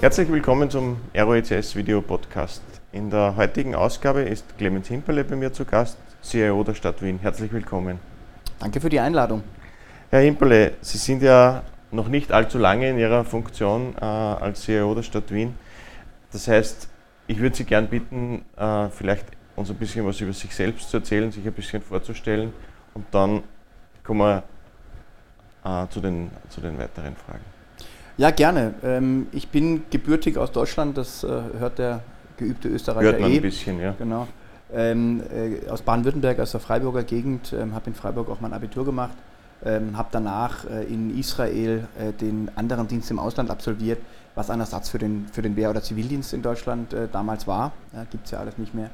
Herzlich willkommen zum ROECS Video Podcast. In der heutigen Ausgabe ist Clemens Himperle bei mir zu Gast, CIO der Stadt Wien. Herzlich willkommen. Danke für die Einladung. Herr Himperle, Sie sind ja noch nicht allzu lange in Ihrer Funktion äh, als CIO der Stadt Wien. Das heißt, ich würde Sie gern bitten, äh, vielleicht uns ein bisschen was über sich selbst zu erzählen, sich ein bisschen vorzustellen und dann kommen wir äh, zu, den, zu den weiteren Fragen. Ja, gerne. Ähm, ich bin gebürtig aus Deutschland, das äh, hört der geübte Österreicher Hört man eh. ein bisschen, ja. Genau. Ähm, äh, aus Baden-Württemberg, aus der Freiburger Gegend, ähm, habe in Freiburg auch mein Abitur gemacht, ähm, habe danach äh, in Israel äh, den anderen Dienst im Ausland absolviert, was ein Ersatz für den, für den Wehr- oder Zivildienst in Deutschland äh, damals war. Ja, Gibt es ja alles nicht mehr.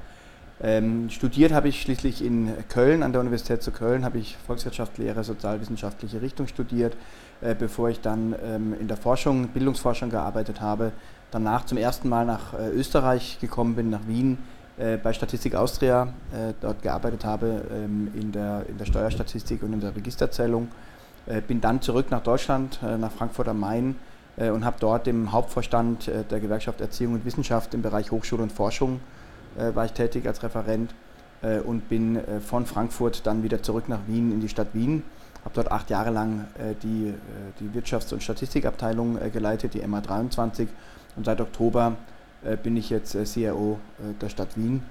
Ähm, studiert habe ich schließlich in Köln, an der Universität zu Köln, habe ich Volkswirtschaftslehre, sozialwissenschaftliche Richtung studiert, äh, bevor ich dann ähm, in der Forschung, Bildungsforschung gearbeitet habe. Danach zum ersten Mal nach äh, Österreich gekommen bin, nach Wien, äh, bei Statistik Austria, äh, dort gearbeitet habe ähm, in, der, in der Steuerstatistik und in der Registerzählung. Äh, bin dann zurück nach Deutschland, nach Frankfurt am Main und habe dort im Hauptvorstand der Gewerkschaft Erziehung und Wissenschaft im Bereich Hochschule und Forschung war ich tätig als Referent und bin von Frankfurt dann wieder zurück nach Wien in die Stadt Wien habe dort acht Jahre lang äh, die, äh, die Wirtschafts- und Statistikabteilung äh, geleitet, die MA23. Und seit Oktober äh, bin ich jetzt äh, CIO äh, der Stadt Wien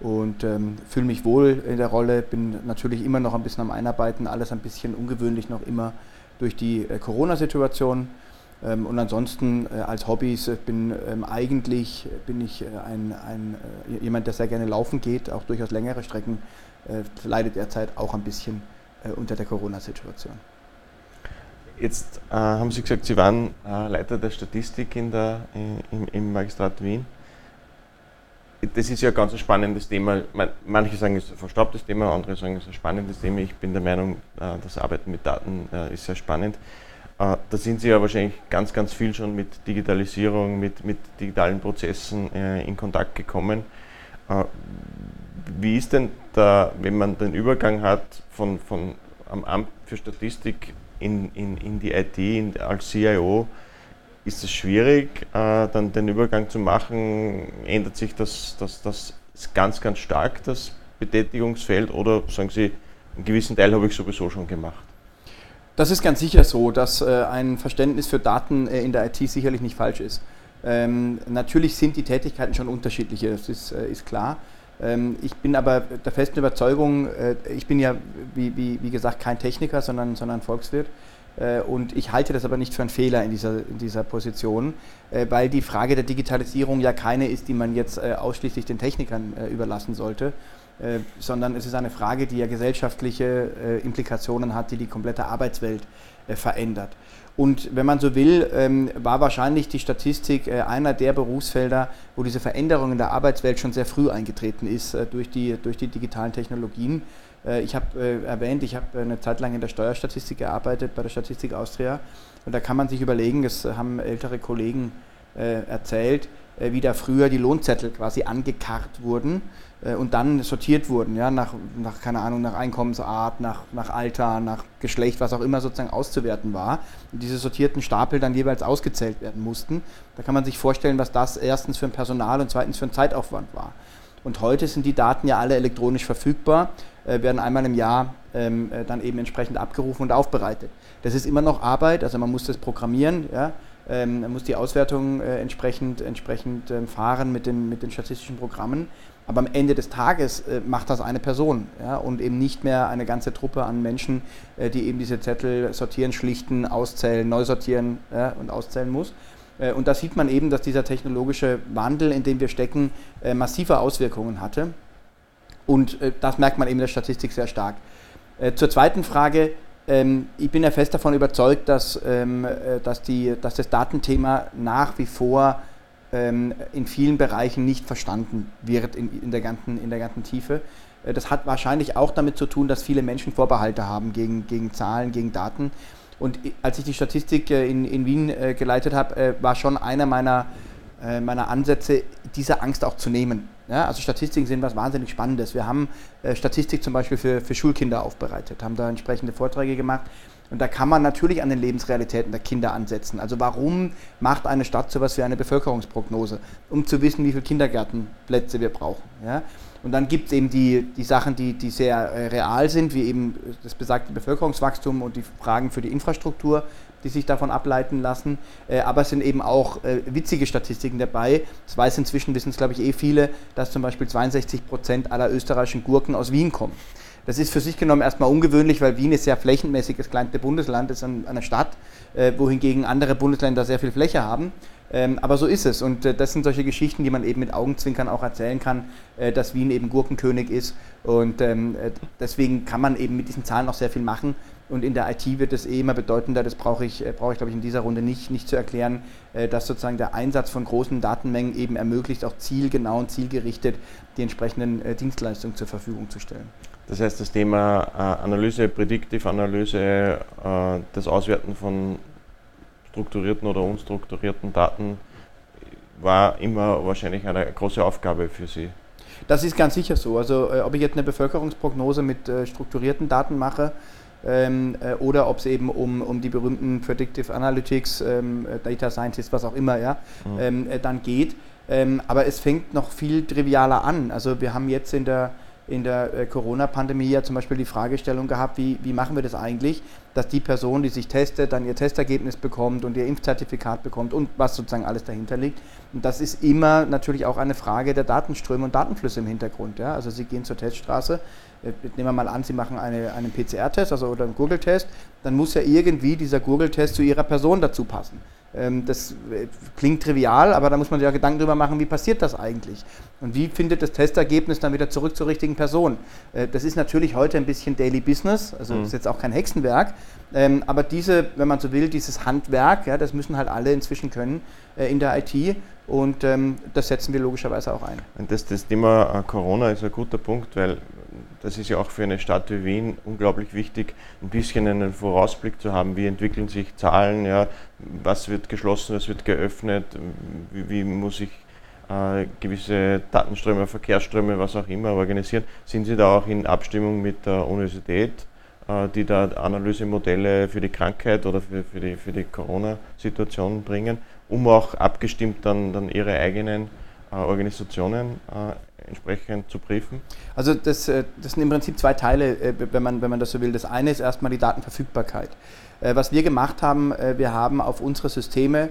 und ähm, fühle mich wohl in der Rolle. Bin natürlich immer noch ein bisschen am Einarbeiten, alles ein bisschen ungewöhnlich noch immer durch die Corona-Situation. Ähm, und ansonsten als Hobbys bin ähm, eigentlich bin ich ein, ein, jemand, der sehr gerne laufen geht, auch durchaus längere Strecken, leidet derzeit auch ein bisschen äh, unter der Corona-Situation. Jetzt äh, haben Sie gesagt, Sie waren äh, Leiter der Statistik in der, im, im, Magistrat Wien. Das ist ja ein ganz spannendes Thema. Manche sagen, es ist ein verstaubtes Thema, andere sagen, es ist ein spannendes Thema. Ich bin der Meinung, äh, das Arbeiten mit Daten äh, ist sehr spannend. Äh, da sind Sie ja wahrscheinlich ganz, ganz viel schon mit Digitalisierung, mit, mit digitalen Prozessen in Kontakt gekommen wie ist denn da, wenn man den Übergang hat von, von am Amt für Statistik in, in, in die IT in, als CIO, ist es schwierig, äh, dann den Übergang zu machen? Ändert sich das, das, das ganz, ganz stark, das Betätigungsfeld, oder sagen Sie, einen gewissen Teil habe ich sowieso schon gemacht? Das ist ganz sicher so, dass äh, ein Verständnis für Daten äh, in der IT sicherlich nicht falsch ist. Ähm, natürlich sind die Tätigkeiten schon unterschiedliche, das ist, äh, ist klar. Ähm, ich bin aber der festen Überzeugung, äh, ich bin ja, wie, wie, wie gesagt, kein Techniker, sondern, sondern Volkswirt. Äh, und ich halte das aber nicht für einen Fehler in dieser, in dieser Position, äh, weil die Frage der Digitalisierung ja keine ist, die man jetzt ausschließlich den Technikern überlassen sollte, sondern es ist eine Frage, die ja gesellschaftliche Implikationen hat, die die komplette Arbeitswelt verändert. Und wenn man so will, ähm, war wahrscheinlich die Statistik äh, einer der Berufsfelder, wo diese Veränderung in der Arbeitswelt schon sehr früh eingetreten ist äh, durch, die, durch die digitalen Technologien. Äh, ich habe erwähnt, ich habe eine Zeit lang in der Steuerstatistik gearbeitet, bei der Statistik Austria. Und da kann man sich überlegen, das haben ältere Kollegen erzählt, wie da früher die Lohnzettel quasi angekarrt wurden äh, und dann sortiert wurden, ja, nach, nach, keine Ahnung, nach Einkommensart, nach, nach Alter, nach Geschlecht, was auch immer sozusagen auszuwerten war. Und diese sortierten Stapel dann jeweils ausgezählt werden mussten. Da kann man sich vorstellen, was das erstens für ein Personal und zweitens für ein Zeitaufwand war. Und heute sind die Daten ja alle elektronisch verfügbar, äh, werden einmal im Jahr ähm, äh, dann eben entsprechend abgerufen und aufbereitet. Das ist immer noch Arbeit, also man muss das programmieren, ja, ähm, muss die Auswertung äh, entsprechend, entsprechend ähm, fahren mit den, mit den statistischen Programmen. Aber am Ende des Tages äh, macht das eine Person ja, und eben nicht mehr eine ganze Truppe an Menschen, äh, die eben diese Zettel sortieren, schlichten, auszählen, neu sortieren ja, und auszählen muss. Äh, und da sieht man eben, dass dieser technologische Wandel, in dem wir stecken, äh, massive Auswirkungen hatte. Und äh, das merkt man eben in der Statistik sehr stark. Zur zweiten Frage. Ähm, ich bin ja fest davon überzeugt, dass, ähm, dass, die, dass das Datenthema nach wie vor ähm, in vielen Bereichen nicht verstanden wird in, in, der ganzen, in der ganzen Tiefe. Äh, das hat wahrscheinlich auch damit zu tun, dass viele Menschen Vorbehalte haben gegen, gegen Zahlen, gegen Daten. Und als ich die Statistik äh, in, in Wien äh, geleitet habe, war schon einer meiner, meiner Ansätze, diese Angst auch zu nehmen. Ja, also Statistiken sind was wahnsinnig Spannendes. Wir haben Statistik zum Beispiel für, für Schulkinder aufbereitet, haben da entsprechende Vorträge gemacht Und da kann man natürlich an den Lebensrealitäten der Kinder ansetzen. Also warum macht eine Stadt sowas wie eine Bevölkerungsprognose? Um zu wissen, wie viele Kindergärtenplätze wir brauchen. Ja? Und dann gibt es eben die, die Sachen, die, die sehr äh, real sind, wie eben das besagte Bevölkerungswachstum und die Fragen für die Infrastruktur, die sich davon ableiten lassen. Äh, aber es sind eben auch äh, witzige Statistiken dabei. Das weiß inzwischen, wissen es glaube ich eh viele, dass zum Beispiel 62 Prozent aller österreichischen Gurken aus Wien kommen. Das ist für sich genommen erstmal ungewöhnlich, weil Wien ist ja flächenmäßig das kleinste Bundesland, ist eine Stadt, äh, wohingegen andere Bundesländer sehr viel Fläche haben. Ähm, aber so ist es und äh, das sind solche Geschichten, die man eben mit Augenzwinkern auch erzählen kann, äh, dass Wien eben Gurkenkönig ist und ähm, deswegen kann man eben mit diesen Zahlen auch sehr viel machen und in der IT wird es eh immer bedeutender, das brauche ich, brauche ich glaube ich in dieser Runde nicht, nicht zu erklären, dass sozusagen der Einsatz von großen Datenmengen eben ermöglicht, auch zielgenau und zielgerichtet die entsprechenden Dienstleistungen zur Verfügung zu stellen. Das heißt, das Thema äh, Analyse, Predictive-Analyse, äh, das Auswerten von strukturierten oder unstrukturierten Daten war immer wahrscheinlich eine große Aufgabe für Sie. Das ist ganz sicher so. Also äh, ob ich jetzt eine Bevölkerungsprognose mit äh, strukturierten Daten mache ähm, äh, oder ob es eben um, um die berühmten Predictive Analytics, ähm, äh, Data Scientists, was auch immer, ja, mhm. ähm, dann geht. Ähm, aber es fängt noch viel trivialer an. Also wir haben jetzt in der in der äh, Corona-Pandemie ja zum Beispiel die Fragestellung gehabt, wie, wie machen wir das eigentlich, dass die Person, die sich testet, dann ihr Testergebnis bekommt und ihr Impfzertifikat bekommt und was sozusagen alles dahinter liegt. Und das ist immer natürlich auch eine Frage der Datenströme und Datenflüsse im Hintergrund. Ja? Also Sie gehen zur Teststraße, äh, nehmen wir mal an, Sie machen eine, einen PCR-Test also, oder einen Google-Test, dann muss ja irgendwie dieser Google-Test zu Ihrer Person dazu passen. Ähm, das äh, klingt trivial, aber da muss man sich ja Gedanken darüber machen, wie passiert das eigentlich? Und wie findet das Testergebnis dann wieder zurück zur richtigen Person? Äh, das ist natürlich heute ein bisschen Daily Business, also mhm. ist jetzt auch kein Hexenwerk, ähm, aber diese, wenn man so will, dieses Handwerk, ja, das müssen halt alle inzwischen können äh, in der IT und ähm, das setzen wir logischerweise auch ein. Und das, das Thema Corona ist ein guter Punkt, weil das ist ja auch für eine Stadt wie Wien unglaublich wichtig, ein bisschen einen Vorausblick zu haben, wie entwickeln sich Zahlen, ja, was wird geschlossen, was wird geöffnet, wie, wie muss ich äh, gewisse Datenströme, Verkehrsströme, was auch immer organisieren. Sind Sie da auch in Abstimmung mit der Universität, äh, die da Analysemodelle für die Krankheit oder für, für die, für die Corona-Situation bringen, um auch abgestimmt dann, dann Ihre eigenen äh, Organisationen äh, entsprechend zu briefen? Also das, äh, das sind im Prinzip zwei Teile, äh, wenn man, wenn man das so will. Das eine ist erstmal die Datenverfügbarkeit. Äh, was wir gemacht haben, wir haben auf unsere Systeme,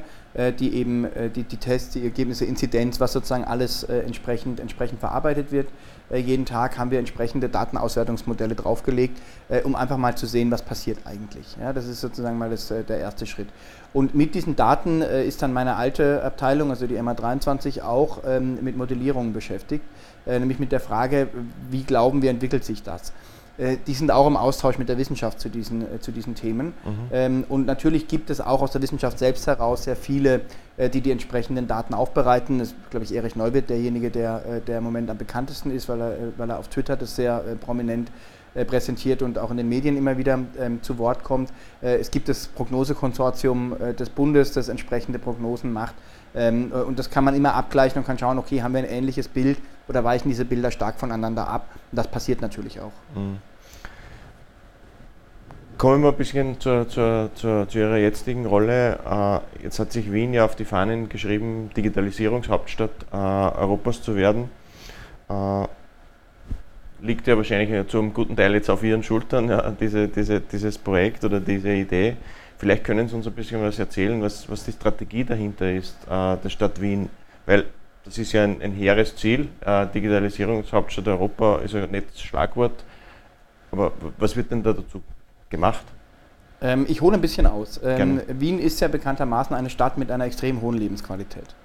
die eben die, die Tests, die Ergebnisse, Inzidenz, was sozusagen alles entsprechend, entsprechend verarbeitet wird, jeden Tag haben wir entsprechende Datenauswertungsmodelle draufgelegt, um einfach mal zu sehen, was passiert eigentlich. Ja, das ist sozusagen mal das, der erste Schritt. Und mit diesen Daten ist dann meine alte Abteilung, also die MA23, auch ähm, mit Modellierungen beschäftigt. Äh, nämlich mit der Frage, wie glauben wir, entwickelt sich das? Äh, die sind auch im Austausch mit der Wissenschaft zu diesen, äh, zu diesen Themen. Mhm. Ähm, und natürlich gibt es auch aus der Wissenschaft selbst heraus sehr viele, die die entsprechenden Daten aufbereiten. Das ist, glaube ich, Erich Neuwirth, derjenige, der, der im Moment am bekanntesten ist, weil er, weil er auf Twitter das sehr prominent präsentiert und auch in den Medien immer wieder ähm, zu Wort kommt. es gibt das Prognosekonsortium des Bundes, das entsprechende Prognosen macht. Ähm, und das kann man immer abgleichen und kann schauen, okay, haben wir ein ähnliches Bild oder weichen diese Bilder stark voneinander ab? Und das passiert natürlich auch. Mhm. Kommen wir ein bisschen zur, zur, zur, zu Ihrer jetzigen Rolle. Äh, jetzt hat sich Wien ja auf die Fahnen geschrieben, Digitalisierungshauptstadt äh, Europas zu werden. Äh, liegt ja wahrscheinlich zum guten Teil jetzt auf Ihren Schultern, ja, diese, diese, dieses Projekt oder diese Idee. Vielleicht können Sie uns ein bisschen was erzählen, was, was die Strategie dahinter ist, äh, der Stadt Wien. Weil das ist ja ein, ein hehres Ziel. Äh, Digitalisierungshauptstadt Europa ist ein nettes Schlagwort. Aber was wird denn da dazu gemacht? Ähm, ich hole ein bisschen aus. Ähm, Wien ist ja bekanntermaßen eine Stadt mit einer extrem hohen Lebensqualität.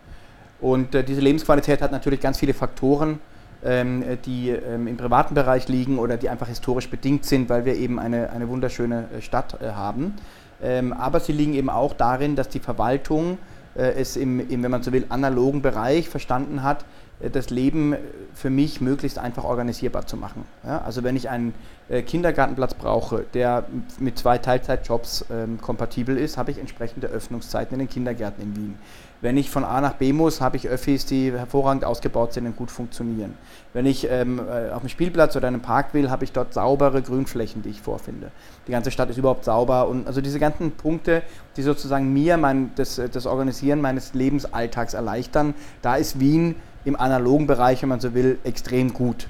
Und äh, diese Lebensqualität hat natürlich ganz viele Faktoren, ähm, die ähm, im privaten Bereich liegen oder die einfach historisch bedingt sind, weil wir eben eine, eine wunderschöne äh, Stadt äh, haben. Ähm, aber sie liegen eben auch darin, dass die Verwaltung äh, es im, im, wenn man so will, analogen Bereich verstanden hat, äh, das Leben für mich möglichst einfach organisierbar zu machen. Ja, also wenn ich einen äh, Kindergartenplatz brauche, der mit zwei Teilzeitjobs ähm, kompatibel ist, habe ich entsprechende Öffnungszeiten in den Kindergärten in Wien. Wenn ich von A nach B muss, habe ich Öffis, die hervorragend ausgebaut sind und gut funktionieren. Wenn ich ähm, äh, auf dem Spielplatz oder einem Park will, habe ich dort saubere Grünflächen, die ich vorfinde. Die ganze Stadt ist überhaupt sauber und also diese ganzen Punkte, die sozusagen mir mein, das, das Organisieren meines Lebensalltags erleichtern, da ist Wien im analogen Bereich, wenn man so will, extrem gut.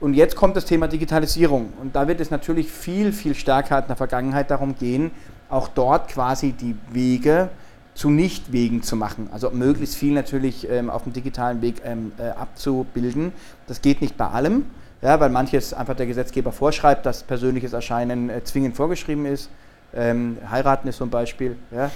Und jetzt kommt das Thema Digitalisierung. Und da wird es natürlich viel, viel stärker in der Vergangenheit darum gehen, auch dort quasi die Wege zu Nichtwegen zu machen. Also möglichst viel natürlich ähm, auf dem digitalen Weg ähm, äh, abzubilden. Das geht nicht bei allem, ja, weil manches einfach der Gesetzgeber vorschreibt, dass persönliches Erscheinen äh, zwingend vorgeschrieben ist. Ähm, heiraten ist ein Beispiel. Ja.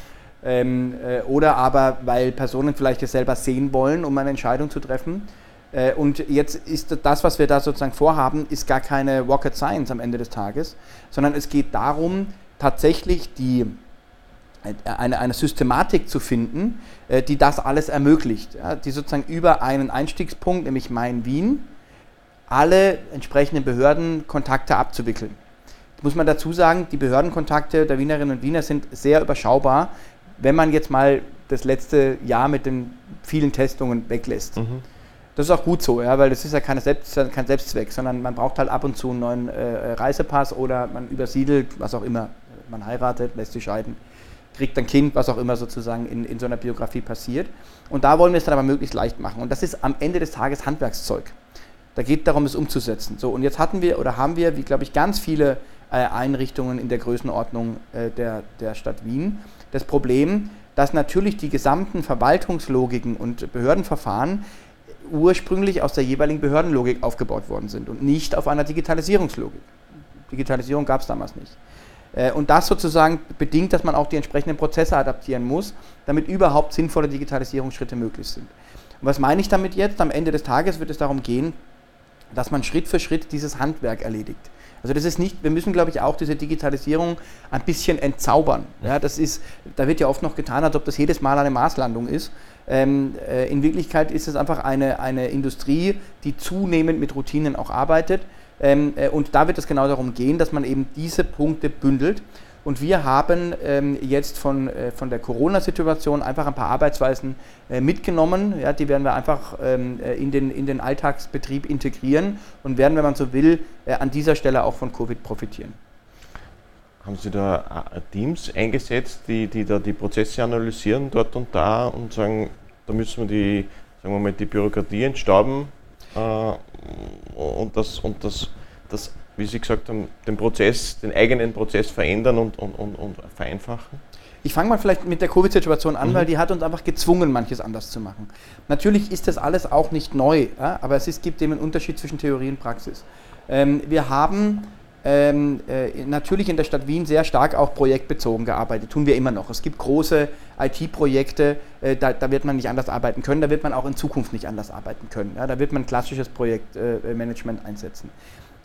Ähm, äh, oder aber, weil Personen vielleicht es selber sehen wollen, um eine Entscheidung zu treffen. Äh, und jetzt ist das, was wir da sozusagen vorhaben, ist gar keine Rocket Science am Ende des Tages, sondern es geht darum, tatsächlich die, eine, eine Systematik zu finden, äh, die das alles ermöglicht, die sozusagen über einen Einstiegspunkt, nämlich Main Wien, alle entsprechenden Behördenkontakte abzuwickeln. Jetzt muss man dazu sagen, die Behördenkontakte der Wienerinnen und Wiener sind sehr überschaubar, wenn man jetzt mal das letzte Jahr mit den vielen Testungen weglässt. Mhm. Das ist auch gut so, ja, weil das ist ja Selbst, kein Selbstzweck, sondern man braucht halt ab und zu einen neuen äh, Reisepass oder man übersiedelt, was auch immer. Man heiratet, lässt sich scheiden, kriegt ein Kind, was auch immer sozusagen in, in so einer Biografie passiert. Und da wollen wir es dann aber möglichst leicht machen. Und das ist am Ende des Tages Handwerkszeug. Da geht es darum, es umzusetzen. So, und jetzt hatten wir oder haben wir, wie glaube ich, ganz viele äh, Einrichtungen in der Größenordnung äh, der, der Stadt Wien. Das Problem, dass natürlich die gesamten Verwaltungslogiken und Behördenverfahren ursprünglich aus der jeweiligen Behördenlogik aufgebaut worden sind und nicht auf einer Digitalisierungslogik. Digitalisierung gab es damals nicht. Äh, und das sozusagen bedingt, dass man auch die entsprechenden Prozesse adaptieren muss, damit überhaupt sinnvolle Digitalisierungsschritte möglich sind. Und was meine ich damit jetzt? Am Ende des Tages wird es darum gehen, dass man Schritt für Schritt dieses Handwerk erledigt. Also das ist nicht, wir müssen glaube ich auch diese Digitalisierung ein bisschen entzaubern. Ja, das ist, da wird ja oft noch getan, als ob das jedes Mal eine Marslandung ist. Ähm, äh, in Wirklichkeit ist es einfach eine, eine Industrie, die zunehmend mit Routinen auch arbeitet. Ähm, äh, und da wird es genau darum gehen, dass man eben diese Punkte bündelt. Und wir haben ähm, jetzt von, äh, von der Corona-Situation einfach ein paar Arbeitsweisen äh, mitgenommen. Ja, die werden wir einfach ähm, äh, in, den, in den Alltagsbetrieb integrieren und werden, wenn man so will, äh, an dieser Stelle auch von Covid profitieren. Haben Sie da äh, Teams eingesetzt, die, die da die Prozesse analysieren dort und da und sagen, da müssen wir die, sagen wir mal, die Bürokratie entstauben äh, und das, und das, das, wie Sie gesagt haben, den Prozess, den eigenen Prozess verändern und, und, und, und vereinfachen? Ich fange mal vielleicht mit der Covid-Situation an, mhm. weil die hat uns einfach gezwungen, manches anders zu machen. Natürlich ist das alles auch nicht neu, ja, aber es ist, gibt eben einen Unterschied zwischen Theorie und Praxis. Ähm, wir haben ähm, äh, natürlich in der Stadt Wien sehr stark auch projektbezogen gearbeitet, tun wir immer noch. Es gibt große IT-Projekte, äh, da, da, wird man nicht anders arbeiten können, da wird man auch in Zukunft nicht anders arbeiten können. Ja, da wird man klassisches Projektmanagement äh, einsetzen.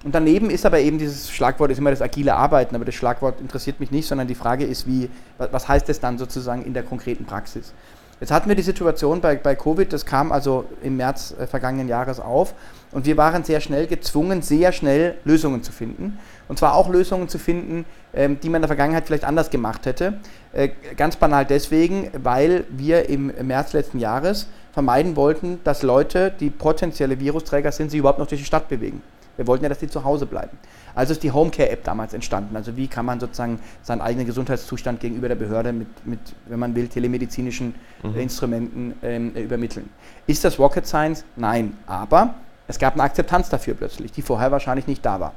Und daneben ist aber eben dieses Schlagwort, ist immer das agile Arbeiten, aber das Schlagwort interessiert mich nicht, sondern die Frage ist, wie, was heißt das dann sozusagen in der konkreten Praxis? Jetzt hatten wir die Situation bei, bei Covid, das kam also im März äh, vergangenen Jahres auf und wir waren sehr schnell gezwungen, sehr schnell Lösungen zu finden. Und zwar auch Lösungen zu finden, ähm, die man in der Vergangenheit vielleicht anders gemacht hätte. Äh, ganz banal deswegen, weil wir im März letzten Jahres vermeiden wollten, dass Leute, die potenzielle Virusträger sind, sich überhaupt noch durch die Stadt bewegen. Wir wollten ja, dass die zu Hause bleiben. Also ist die Homecare-App damals entstanden. Also wie kann man sozusagen seinen eigenen Gesundheitszustand gegenüber der Behörde mit, mit wenn man will, telemedizinischen mhm. Instrumenten ähm, übermitteln. Ist das Rocket Science? Nein. Aber es gab eine Akzeptanz dafür plötzlich, die vorher wahrscheinlich nicht da war.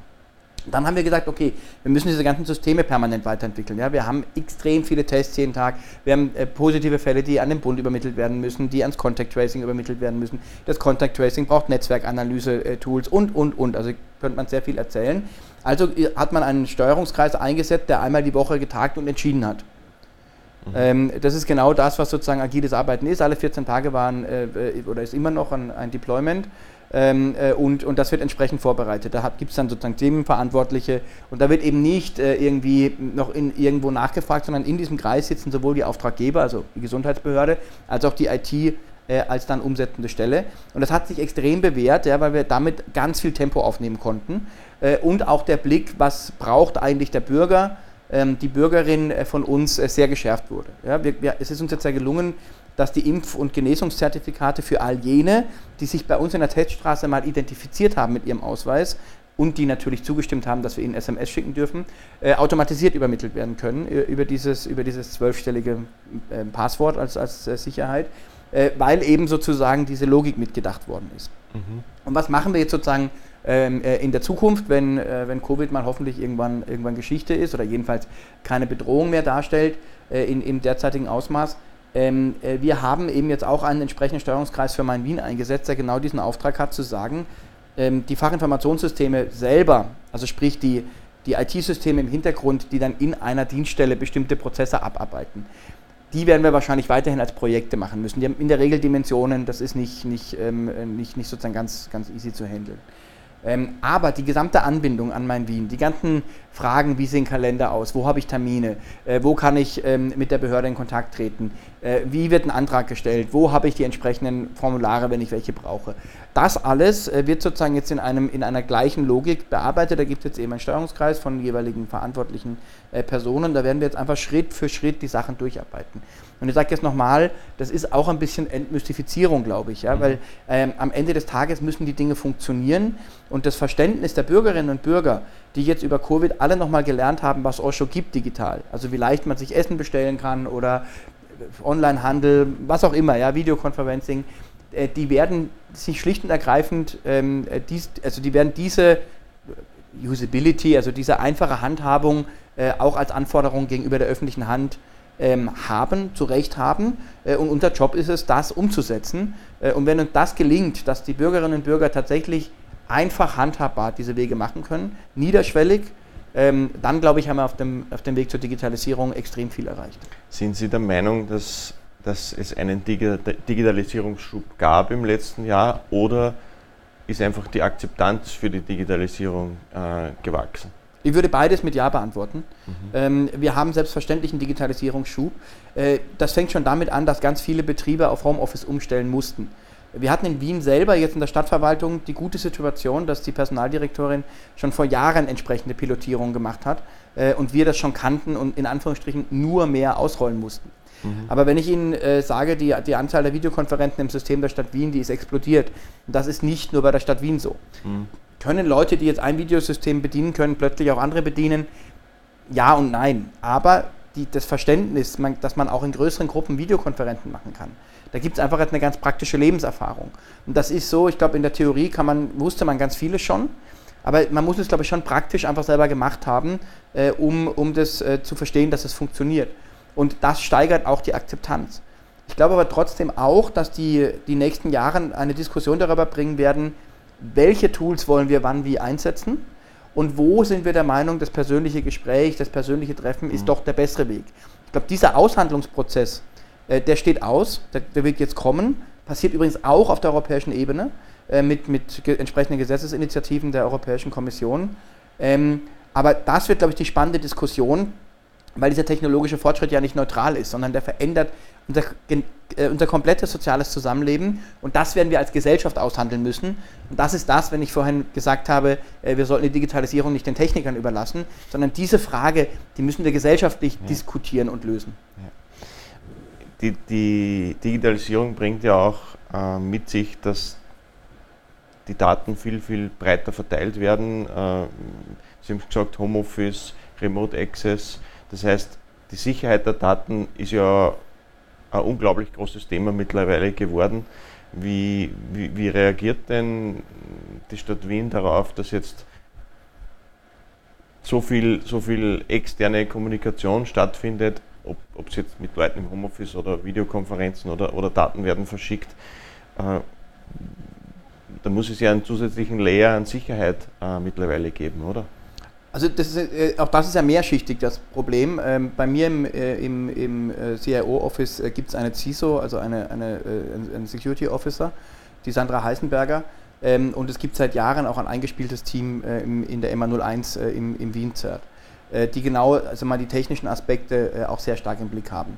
Dann haben wir gesagt, okay, wir müssen diese ganzen Systeme permanent weiterentwickeln. Ja? Wir haben extrem viele Tests jeden Tag. Wir haben äh, positive Fälle, die an den Bund übermittelt werden müssen, die ans Contact Tracing übermittelt werden müssen. Das Contact Tracing braucht Netzwerkanalyse-Tools und, und, und. Also könnte man sehr viel erzählen. Also äh, hat man einen Steuerungskreis eingesetzt, der einmal die Woche getagt und entschieden hat. Mhm. Ähm, das ist genau das, was sozusagen agiles Arbeiten ist. Alle 14 Tage waren äh, äh, oder ist immer noch ein, ein Deployment. Ähm, äh, und, und das wird entsprechend vorbereitet. Da gibt es dann sozusagen Themenverantwortliche und da wird eben nicht äh, irgendwie noch in, irgendwo nachgefragt, sondern in diesem Kreis sitzen sowohl die Auftraggeber, also die Gesundheitsbehörde, als auch die IT äh, als dann umsetzende Stelle. Und das hat sich extrem bewährt, ja, weil wir damit ganz viel Tempo aufnehmen konnten. Äh, und auch der Blick, was braucht eigentlich der Bürger, ähm, die Bürgerin äh, von uns sehr geschärft wurde. Ja, wir, wir, es ist uns jetzt ja gelungen, dass die Impf- und Genesungszertifikate für all jene, die sich bei uns in der Teststraße mal identifiziert haben mit ihrem Ausweis und die natürlich zugestimmt haben, dass wir ihnen SMS schicken dürfen, äh, automatisiert übermittelt werden können äh, über dieses, über dieses zwölfstellige äh, Passwort als, als äh, Sicherheit, äh, weil eben sozusagen diese Logik mitgedacht worden ist. Mhm. Und was machen wir jetzt sozusagen ähm, äh, in der Zukunft, wenn, wenn Covid mal hoffentlich irgendwann, irgendwann Geschichte ist oder jedenfalls keine Bedrohung mehr darstellt in, im derzeitigen Ausmaß? Ähm, äh, wir haben eben jetzt auch einen entsprechenden Steuerungskreis für Main-Wien eingesetzt, der genau diesen Auftrag hat, zu sagen, ähm, die Fachinformationssysteme selber, also sprich die, die IT-Systeme im Hintergrund, die dann in einer Dienststelle bestimmte Prozesse abarbeiten, die werden wir wahrscheinlich weiterhin als Projekte machen müssen. Die haben in der Regel Dimensionen, das ist nicht, nicht, ähm, nicht, nicht sozusagen ganz, ganz easy zu handeln. Ähm, aber die gesamte Anbindung an mein Wien, die ganzen Fragen, wie sehen Kalender aus, wo habe ich Termine, äh, wo kann ich ähm, mit der Behörde in Kontakt treten, äh, wie wird ein Antrag gestellt, wo habe ich die entsprechenden Formulare, wenn ich welche brauche. Das alles äh, wird sozusagen jetzt in, einem, in einer gleichen Logik bearbeitet. Da gibt es jetzt eben einen Steuerungskreis von jeweiligen verantwortlichen äh, Personen. Da werden wir jetzt einfach Schritt für Schritt die Sachen durcharbeiten. Und ich sage jetzt nochmal, das ist auch ein bisschen Entmystifizierung, glaube ich, ja, mhm. weil ähm, am Ende des Tages müssen die Dinge funktionieren und das Verständnis der Bürgerinnen und Bürger, die jetzt über Covid alle nochmal gelernt haben, was es schon gibt digital, also wie leicht man sich Essen bestellen kann oder Onlinehandel, was auch immer, ja, Videoconferencing, äh, die werden sich schlicht und ergreifend, ähm, äh, dies, also die werden diese Usability, also diese einfache Handhabung äh, auch als Anforderung gegenüber der öffentlichen Hand haben, zu Recht haben. Äh, und unser Job ist es, das umzusetzen. Äh, und wenn uns das gelingt, dass die Bürgerinnen und Bürger tatsächlich einfach handhabbar diese Wege machen können, niederschwellig, ähm, dann glaube ich, haben wir auf dem, auf dem Weg zur Digitalisierung extrem viel erreicht. Sind Sie der Meinung, dass, dass es einen Digitalisierungsschub gab im letzten Jahr oder ist einfach die Akzeptanz für die Digitalisierung äh, gewachsen? Ich würde beides mit Ja beantworten. Mhm. Ähm, wir haben selbstverständlich einen Digitalisierungsschub. Äh, das fängt schon damit an, dass ganz viele Betriebe auf Homeoffice umstellen mussten. Wir hatten in Wien selber jetzt in der Stadtverwaltung die gute Situation, dass die Personaldirektorin schon vor Jahren entsprechende Pilotierungen gemacht hat äh, und wir das schon kannten und in Anführungsstrichen nur mehr ausrollen mussten. Mhm. Aber wenn ich Ihnen äh, sage, die, die Anzahl der Videokonferenzen im System der Stadt Wien, die ist explodiert. Und das ist nicht nur bei der Stadt Wien so. Mhm. Können Leute, die jetzt ein Videosystem bedienen können, plötzlich auch andere bedienen? Ja und nein. Aber die, das Verständnis, man, dass man auch in größeren Gruppen Videokonferenzen machen kann, da gibt es einfach eine ganz praktische Lebenserfahrung. Und das ist so, ich glaube, in der Theorie kann man, wusste man ganz vieles schon, aber man muss es, glaube ich, schon praktisch einfach selber gemacht haben, äh, um, um das äh, zu verstehen, dass es funktioniert. Und das steigert auch die Akzeptanz. Ich glaube aber trotzdem auch, dass die, die nächsten Jahre eine Diskussion darüber bringen werden, welche Tools wollen wir wann wie einsetzen und wo sind wir der Meinung, das persönliche Gespräch, das persönliche Treffen ist mhm. doch der bessere Weg. Ich glaube, dieser Aushandlungsprozess, äh, der steht aus, der, der, wird jetzt kommen. Passiert übrigens auch auf der europäischen Ebene äh, mit, mit entsprechenden Gesetzesinitiativen der Europäischen Kommission. Ähm, aber das wird, glaube ich, die spannende Diskussion, weil dieser technologische Fortschritt ja nicht neutral ist, sondern der verändert unser, äh, unser komplettes soziales Zusammenleben und das werden wir als Gesellschaft aushandeln müssen. Und das ist das, wenn ich vorhin gesagt habe, äh, wir sollten die Digitalisierung nicht den Technikern überlassen, sondern diese Frage, die müssen wir gesellschaftlich ja. diskutieren und lösen. Ja die, die Digitalisierung bringt ja auch äh, mit sich, dass die Daten viel, viel breiter verteilt werden. Äh, Sie haben gesagt, Homeoffice, Remote Access. Das heißt, die Sicherheit der Daten ist ja ein unglaublich großes Thema mittlerweile geworden. Wie, wie, wie reagiert denn die Stadt Wien darauf, dass jetzt so viel, so viel externe Kommunikation stattfindet, ob es jetzt mit Leuten im Homeoffice oder Videokonferenzen oder, oder Daten werden verschickt, äh, da muss es ja einen zusätzlichen Layer an Sicherheit äh, mittlerweile geben, oder? Also das ist, äh, auch das ist ja mehrschichtig das Problem. Ähm, bei mir im, äh, im, im äh, CIO-Office gibt es eine CISO, also eine, eine, einen Security Officer, die Sandra Heisenberger. Ähm, und es gibt seit Jahren auch ein eingespieltes Team in der MA01 im, im Wien-CERT. Äh, die genau also mal die technischen Aspekte auch sehr stark im Blick haben.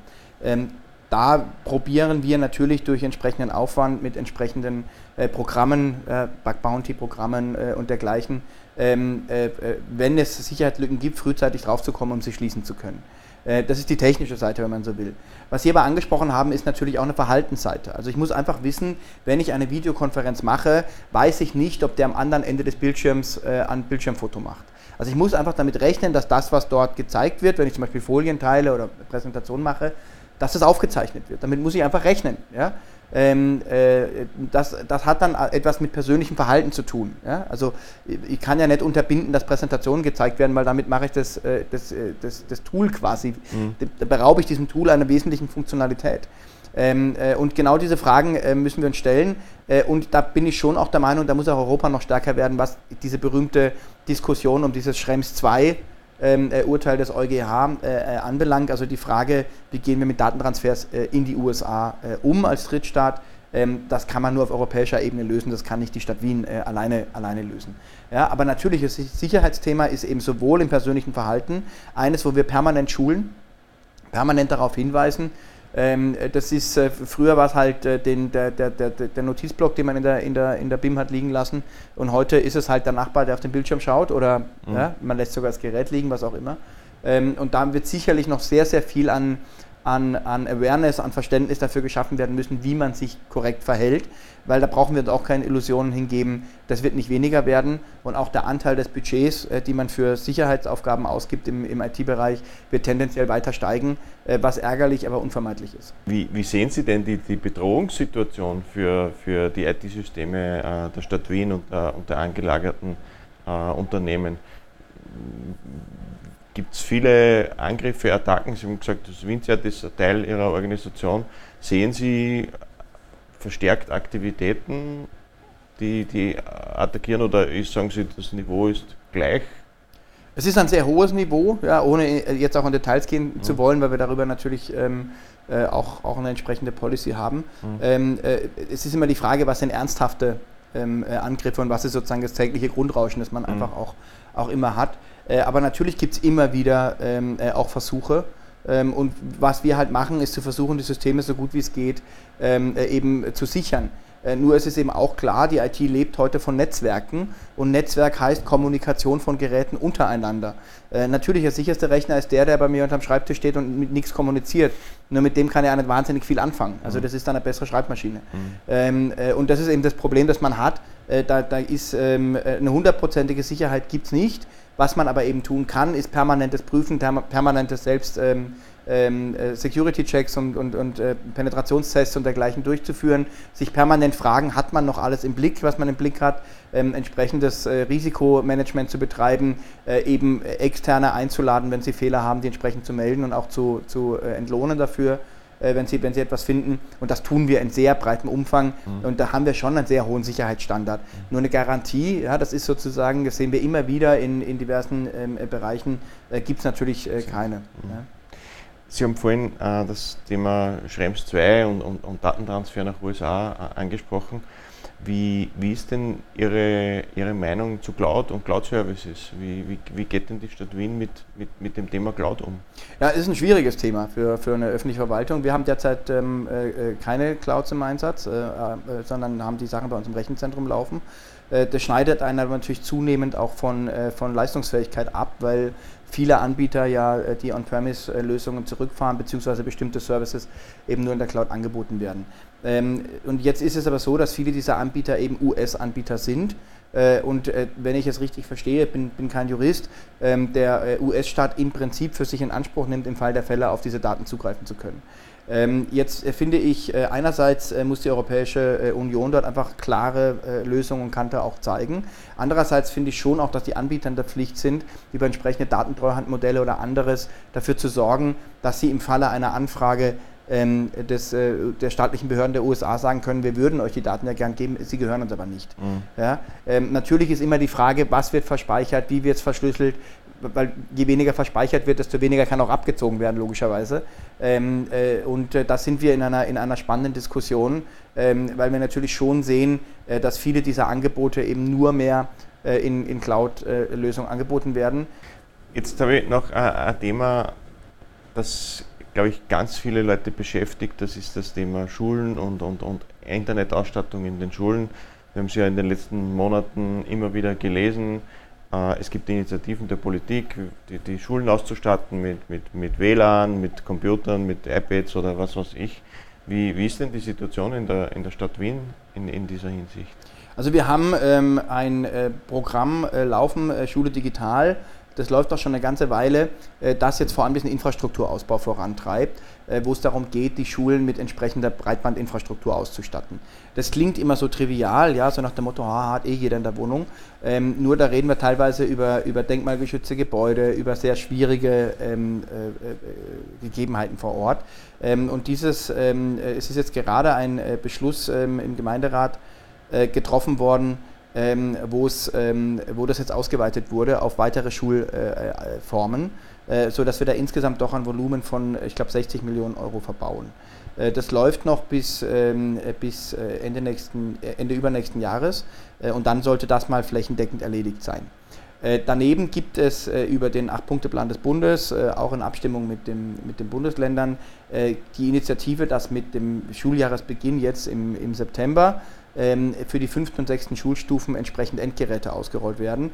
Da probieren wir natürlich durch entsprechenden Aufwand mit entsprechenden äh, Programmen, Bug Bounty Programmen und dergleichen, ähm, äh, wenn es Sicherheitslücken gibt, frühzeitig draufzukommen, um sie schließen zu können. Äh, das ist die technische Seite, wenn man so will. Was Sie aber angesprochen haben, ist natürlich auch eine Verhaltensseite. Also ich muss einfach wissen, wenn ich eine Videokonferenz mache, weiß ich nicht, ob der am anderen Ende des Bildschirms äh, ein Bildschirmfoto macht. Also ich muss einfach damit rechnen, dass das, was dort gezeigt wird, wenn ich zum Beispiel Folien teile oder Präsentation mache, dass das aufgezeichnet wird. Damit muss ich einfach rechnen. Ja? Ähm, äh, das, das hat dann etwas mit persönlichem Verhalten zu tun. Ja? Also ich kann ja nicht unterbinden, dass Präsentationen gezeigt werden, weil damit mache ich das, äh, das, äh, das, das Tool quasi, mhm. da beraube ich diesem Tool einer wesentlichen Funktionalität. Ähm, äh, und genau diese Fragen äh, müssen wir uns stellen. Äh, und da bin ich schon auch der Meinung, da muss auch Europa noch stärker werden, was diese berühmte Diskussion um dieses Schrems 2 ähm, äh, Urteil des EuGH äh, äh, anbelangt. Also die Frage, wie gehen wir mit Datentransfers äh, in die USA äh, um als Drittstaat, ähm, das kann man nur auf europäischer Ebene lösen, das kann nicht die Stadt Wien äh, alleine, alleine lösen. Ja, aber natürlich, das Sicherheitsthema ist eben sowohl im persönlichen Verhalten eines, wo wir permanent schulen, permanent darauf hinweisen, ähm, das ist, äh, früher war es halt äh, den, der, der, der, der, Notizblock, den man in der, in, der, in der BIM hat liegen lassen. Und heute ist es halt der Nachbar, der auf den Bildschirm schaut oder mhm. ja, man lässt sogar das Gerät liegen, was auch immer. Ähm, und da wird sicherlich noch sehr, sehr viel an, an, an Awareness, an Verständnis dafür geschaffen werden müssen, wie man sich korrekt verhält, weil da brauchen wir uns auch keine Illusionen hingeben, das wird nicht weniger werden und auch der Anteil des Budgets, äh, die man für Sicherheitsaufgaben ausgibt im, im IT-Bereich, wird tendenziell weiter steigen, äh, was ärgerlich, aber unvermeidlich ist. Wie, wie sehen Sie denn die, die Bedrohungssituation für, für die IT-Systeme äh, der Stadt Wien und, äh, und der angelagerten äh, Unternehmen? Gibt es viele Angriffe, Attacken. Sie haben gesagt, das Windset ist ein Teil Ihrer Organisation. Sehen Sie verstärkt Aktivitäten, die, die attackieren oder ist, sagen Sie, das Niveau ist gleich? Es ist ein sehr hohes Niveau, ja, ohne jetzt auch in Details gehen mhm. zu wollen, weil wir darüber natürlich ähm, äh, auch, auch eine entsprechende Policy haben. Mhm. Ähm, äh, es ist immer die Frage, was sind ernsthafte ähm, äh, Angriffe und was ist sozusagen das tägliche Grundrauschen, das man mhm. einfach auch, auch immer hat. Äh, aber natürlich gibt es immer wieder ähm, äh, auch Versuche. Ähm, und was wir halt machen, ist zu versuchen, die Systeme so gut wie es geht ähm, äh, eben zu sichern. Äh, nur ist es eben auch klar, die IT lebt heute von Netzwerken und Netzwerk heißt Kommunikation von Geräten untereinander. Äh, natürlich, der sicherste Rechner ist der, der bei mir unterm Schreibtisch steht und mit nichts kommuniziert. Nur mit dem kann er nicht wahnsinnig viel anfangen. Also mhm. das ist dann eine bessere Schreibmaschine. Mhm. Ähm, äh, und das ist eben das Problem, das man hat. Da, da ist ähm, äh, eine hundertprozentige Sicherheit gibt es nicht. Was man aber eben tun kann, ist permanentes Prüfen, permanentes Selbst. Ähm, ähm, äh, Security-Checks und, und, und äh, Penetrationstests und dergleichen durchzuführen, sich permanent fragen, hat man noch alles im Blick, was man im Blick hat, ähm, entsprechendes äh, Risikomanagement zu betreiben, äh, eben externe einzuladen, wenn sie Fehler haben, die entsprechend zu melden und auch zu, zu äh, entlohnen dafür äh, wenn sie, wenn sie etwas finden. Und das tun wir in sehr breitem Umfang. Mhm. Und da haben wir schon einen sehr hohen Sicherheitsstandard. Mhm. Nur eine Garantie, ja, das ist sozusagen, das sehen wir immer wieder in, in diversen ähm, Bereichen, äh, gibt es natürlich äh, keine. Mhm. Ja. Sie haben vorhin äh, das Thema Schrems 2 und, und, und, Datentransfer nach USA äh, angesprochen. Wie, wie ist denn Ihre, Ihre Meinung zu Cloud und Cloud-Services? Wie, wie, wie, geht denn die Stadt Wien mit, mit, mit dem Thema Cloud um? Ja, es ist ein schwieriges Thema für, für eine öffentliche Verwaltung. Wir haben derzeit ähm, äh, keine Clouds im Einsatz, äh, äh, sondern haben die Sachen bei uns im Rechenzentrum laufen. Äh, das schneidet einen aber natürlich zunehmend auch von, äh, von Leistungsfähigkeit ab, weil viele Anbieter ja äh, die On-Premise-Lösungen zurückfahren, beziehungsweise bestimmte Services eben nur in der Cloud angeboten werden. Ähm, und jetzt ist es aber so, dass viele dieser Anbieter eben US-Anbieter sind. Und wenn ich es richtig verstehe, bin, bin kein Jurist, ähm, der US-Staat im Prinzip für sich in Anspruch nimmt, im Fall der Fälle auf diese Daten zugreifen zu können. Ähm, jetzt äh, finde ich, äh, einerseits äh, muss die Europäische Union dort einfach klare Lösungen und Kante auch zeigen. Andererseits finde ich schon auch, dass die Anbieter in der Pflicht sind, über entsprechende Datentreuhandmodelle oder anderes dafür zu sorgen, dass sie im Falle einer Anfrage ähm, des, der staatlichen Behörden der USA sagen können, wir würden euch die Daten ja gern geben, sie gehören uns aber nicht. Mhm. Ja? Ähm, natürlich ist immer die Frage, was wird verspeichert, wie wird es verschlüsselt, weil je weniger verspeichert wird, desto weniger kann auch abgezogen werden, logischerweise. Ähm, äh, und äh, da sind wir in einer, in einer spannenden Diskussion, ähm, weil wir natürlich schon sehen, äh, dass viele dieser Angebote eben nur mehr äh, in, in Cloud-Lösungen angeboten werden. Jetzt habe ich noch ein Thema, das, glaube ich, ganz viele Leute beschäftigt. Das ist das Thema Schulen und, und, und Internetausstattung in den Schulen. Wir haben es ja in den letzten Monaten immer wieder gelesen Äh, es gibt Initiativen der Politik, die, die Schulen auszustatten mit, mit, mit WLAN, mit Computern, mit iPads oder was weiß ich. Wie, wie ist denn die Situation in der, in der Stadt Wien in, in dieser Hinsicht? Also wir haben ähm, ein äh, Programm äh, laufen, äh, Schule Digital, das läuft doch schon eine ganze Weile, äh, das jetzt vor allem diesen Infrastrukturausbau vorantreibt, äh, wo es darum geht, die Schulen mit entsprechender Breitbandinfrastruktur auszustatten. Das klingt immer so trivial, ja, so nach dem Motto, ha, hat eh jeder in der Wohnung. Ähm, nur da reden wir teilweise über, über denkmalgeschützte Gebäude, über sehr schwierige ähm, äh, äh, Gegebenheiten vor Ort. Ähm, und dieses, ähm, es ist jetzt gerade ein Beschluss ähm, im Gemeinderat äh, getroffen worden, ähm, ähm, wo das jetzt ausgeweitet wurde auf weitere Schulformen, äh, äh, sodass wir da insgesamt doch ein Volumen von, ich glaube, 60 Millionen Euro verbauen. Äh, das läuft noch bis, ähm, bis äh, Ende, nächsten, äh, Ende übernächsten Jahres äh, und dann sollte das mal flächendeckend erledigt sein. Daneben gibt es über den Acht-Punkte-Plan des Bundes, auch in Abstimmung mit, dem, mit den Bundesländern, die Initiative, dass mit dem Schuljahresbeginn jetzt im, im September ähm, für die fünften und sechsten Schulstufen entsprechend Endgeräte ausgerollt werden.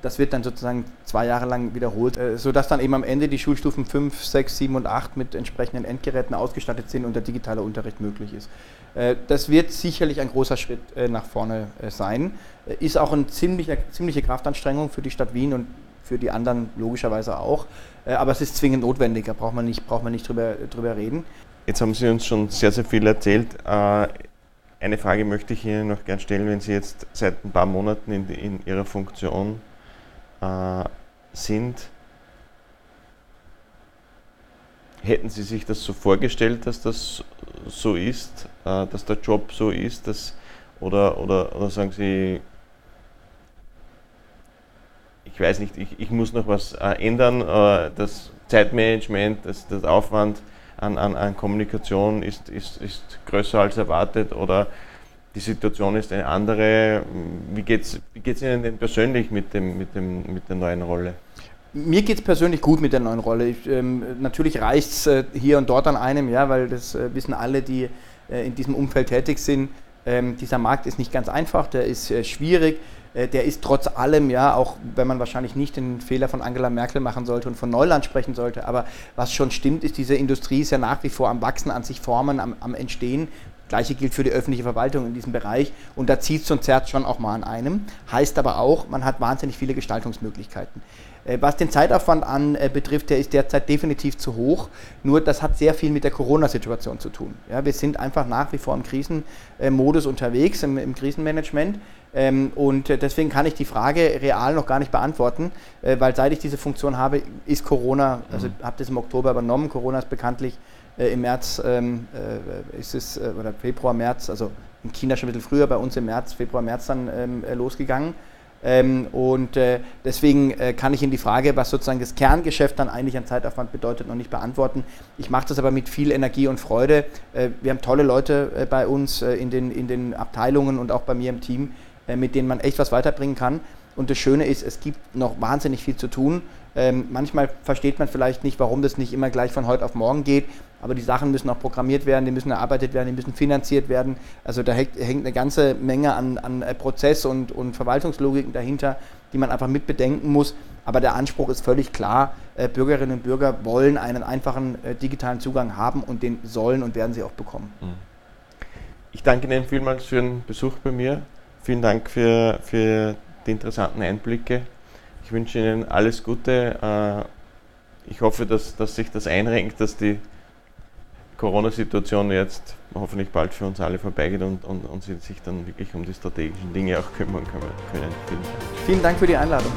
Das wird dann sozusagen zwei Jahre lang wiederholt, äh, sodass dann eben am Ende die Schulstufen 5, 6, 7 und 8 mit entsprechenden Endgeräten ausgestattet sind und der digitale Unterricht möglich ist. Äh, das wird sicherlich ein großer Schritt äh, nach vorne sein. Ist auch eine ziemliche, ziemliche Kraftanstrengung für die Stadt Wien und für die anderen logischerweise auch. Aber es ist zwingend notwendig, da braucht man nicht, braucht man nicht drüber, drüber reden. Jetzt haben Sie uns schon sehr, sehr viel erzählt. Eine Frage möchte ich Ihnen noch gern stellen, wenn Sie jetzt seit ein paar Monaten in, in Ihrer Funktion äh, sind. Hätten Sie sich das so vorgestellt, dass das so ist, äh, dass der Job so ist, dass, oder, oder, oder sagen Sie, ich weiß nicht, ich, ich muss noch was äh, ändern, äh, das Zeitmanagement, das, das Aufwand an, an, an Kommunikation ist, ist, ist größer als erwartet oder die Situation ist eine andere. Wie geht es wie geht's Ihnen denn persönlich mit, dem, mit, dem, mit der neuen Rolle? Mir geht es persönlich gut mit der neuen Rolle. Ich, ähm, natürlich reicht es äh, hier und dort an einem, ja, weil das äh, wissen alle, die äh, in diesem Umfeld tätig sind. Ähm, dieser Markt ist nicht ganz einfach, der ist äh, schwierig. Äh, der ist trotz allem, ja, auch wenn man wahrscheinlich nicht den Fehler von Angela Merkel machen sollte und von Neuland sprechen sollte, aber was schon stimmt, ist, diese Industrie ist ja nach wie vor am Wachsen, an sich formen, am, am Entstehen. Gleiche gilt für die öffentliche Verwaltung in diesem Bereich und da zieht es und zerrt schon auch mal an einem. Heißt aber auch, man hat wahnsinnig viele Gestaltungsmöglichkeiten. Äh, was den Zeitaufwand an äh, betrifft, der ist derzeit definitiv zu hoch. Nur das hat sehr viel mit der Corona-Situation zu tun. Ja, wir sind einfach nach wie vor im Krisenmodus unterwegs, im, im Krisenmanagement. Ähm, und äh, deswegen kann ich die Frage real noch gar nicht beantworten, äh, weil seit ich diese Funktion habe, ist Corona, also mhm. habe das im Oktober übernommen. Corona ist bekanntlich äh, im März, ähm, äh, ist es, oder Februar, März, also in China schon ein bisschen früher, bei uns im März, Februar, März dann ähm, losgegangen. Ähm, und äh, deswegen äh, kann ich Ihnen die Frage, was sozusagen das Kerngeschäft dann eigentlich an Zeitaufwand bedeutet, noch nicht beantworten. Ich mache das aber mit viel Energie und Freude. Äh, wir haben tolle Leute äh, bei uns äh, in, den, in den Abteilungen und auch bei mir im Team, äh, mit denen man echt was weiterbringen kann. Und das Schöne ist, es gibt noch wahnsinnig viel zu tun. Ähm, manchmal versteht man vielleicht nicht, warum das nicht immer gleich von heute auf morgen geht, aber die Sachen müssen auch programmiert werden, die müssen erarbeitet werden, die müssen finanziert werden. Also da hängt, hängt eine ganze Menge an, an äh, Prozess- und, und Verwaltungslogiken dahinter, die man einfach mit bedenken muss. Aber der Anspruch ist völlig klar, äh, Bürgerinnen und Bürger wollen einen einfachen äh, digitalen Zugang haben und den sollen und werden sie auch bekommen. Hm. Ich danke Ihnen vielmals für den Besuch bei mir. Vielen Dank für, für die interessanten Einblicke. Ich wünsche Ihnen alles Gute. Äh, ich hoffe, dass, dass sich das einrenkt, dass die Corona-Situation jetzt hoffentlich bald für uns alle vorbeigeht und, und, und Sie sich dann wirklich um die strategischen Dinge auch kümmern können. Vielen Dank. Vielen Dank für die Einladung.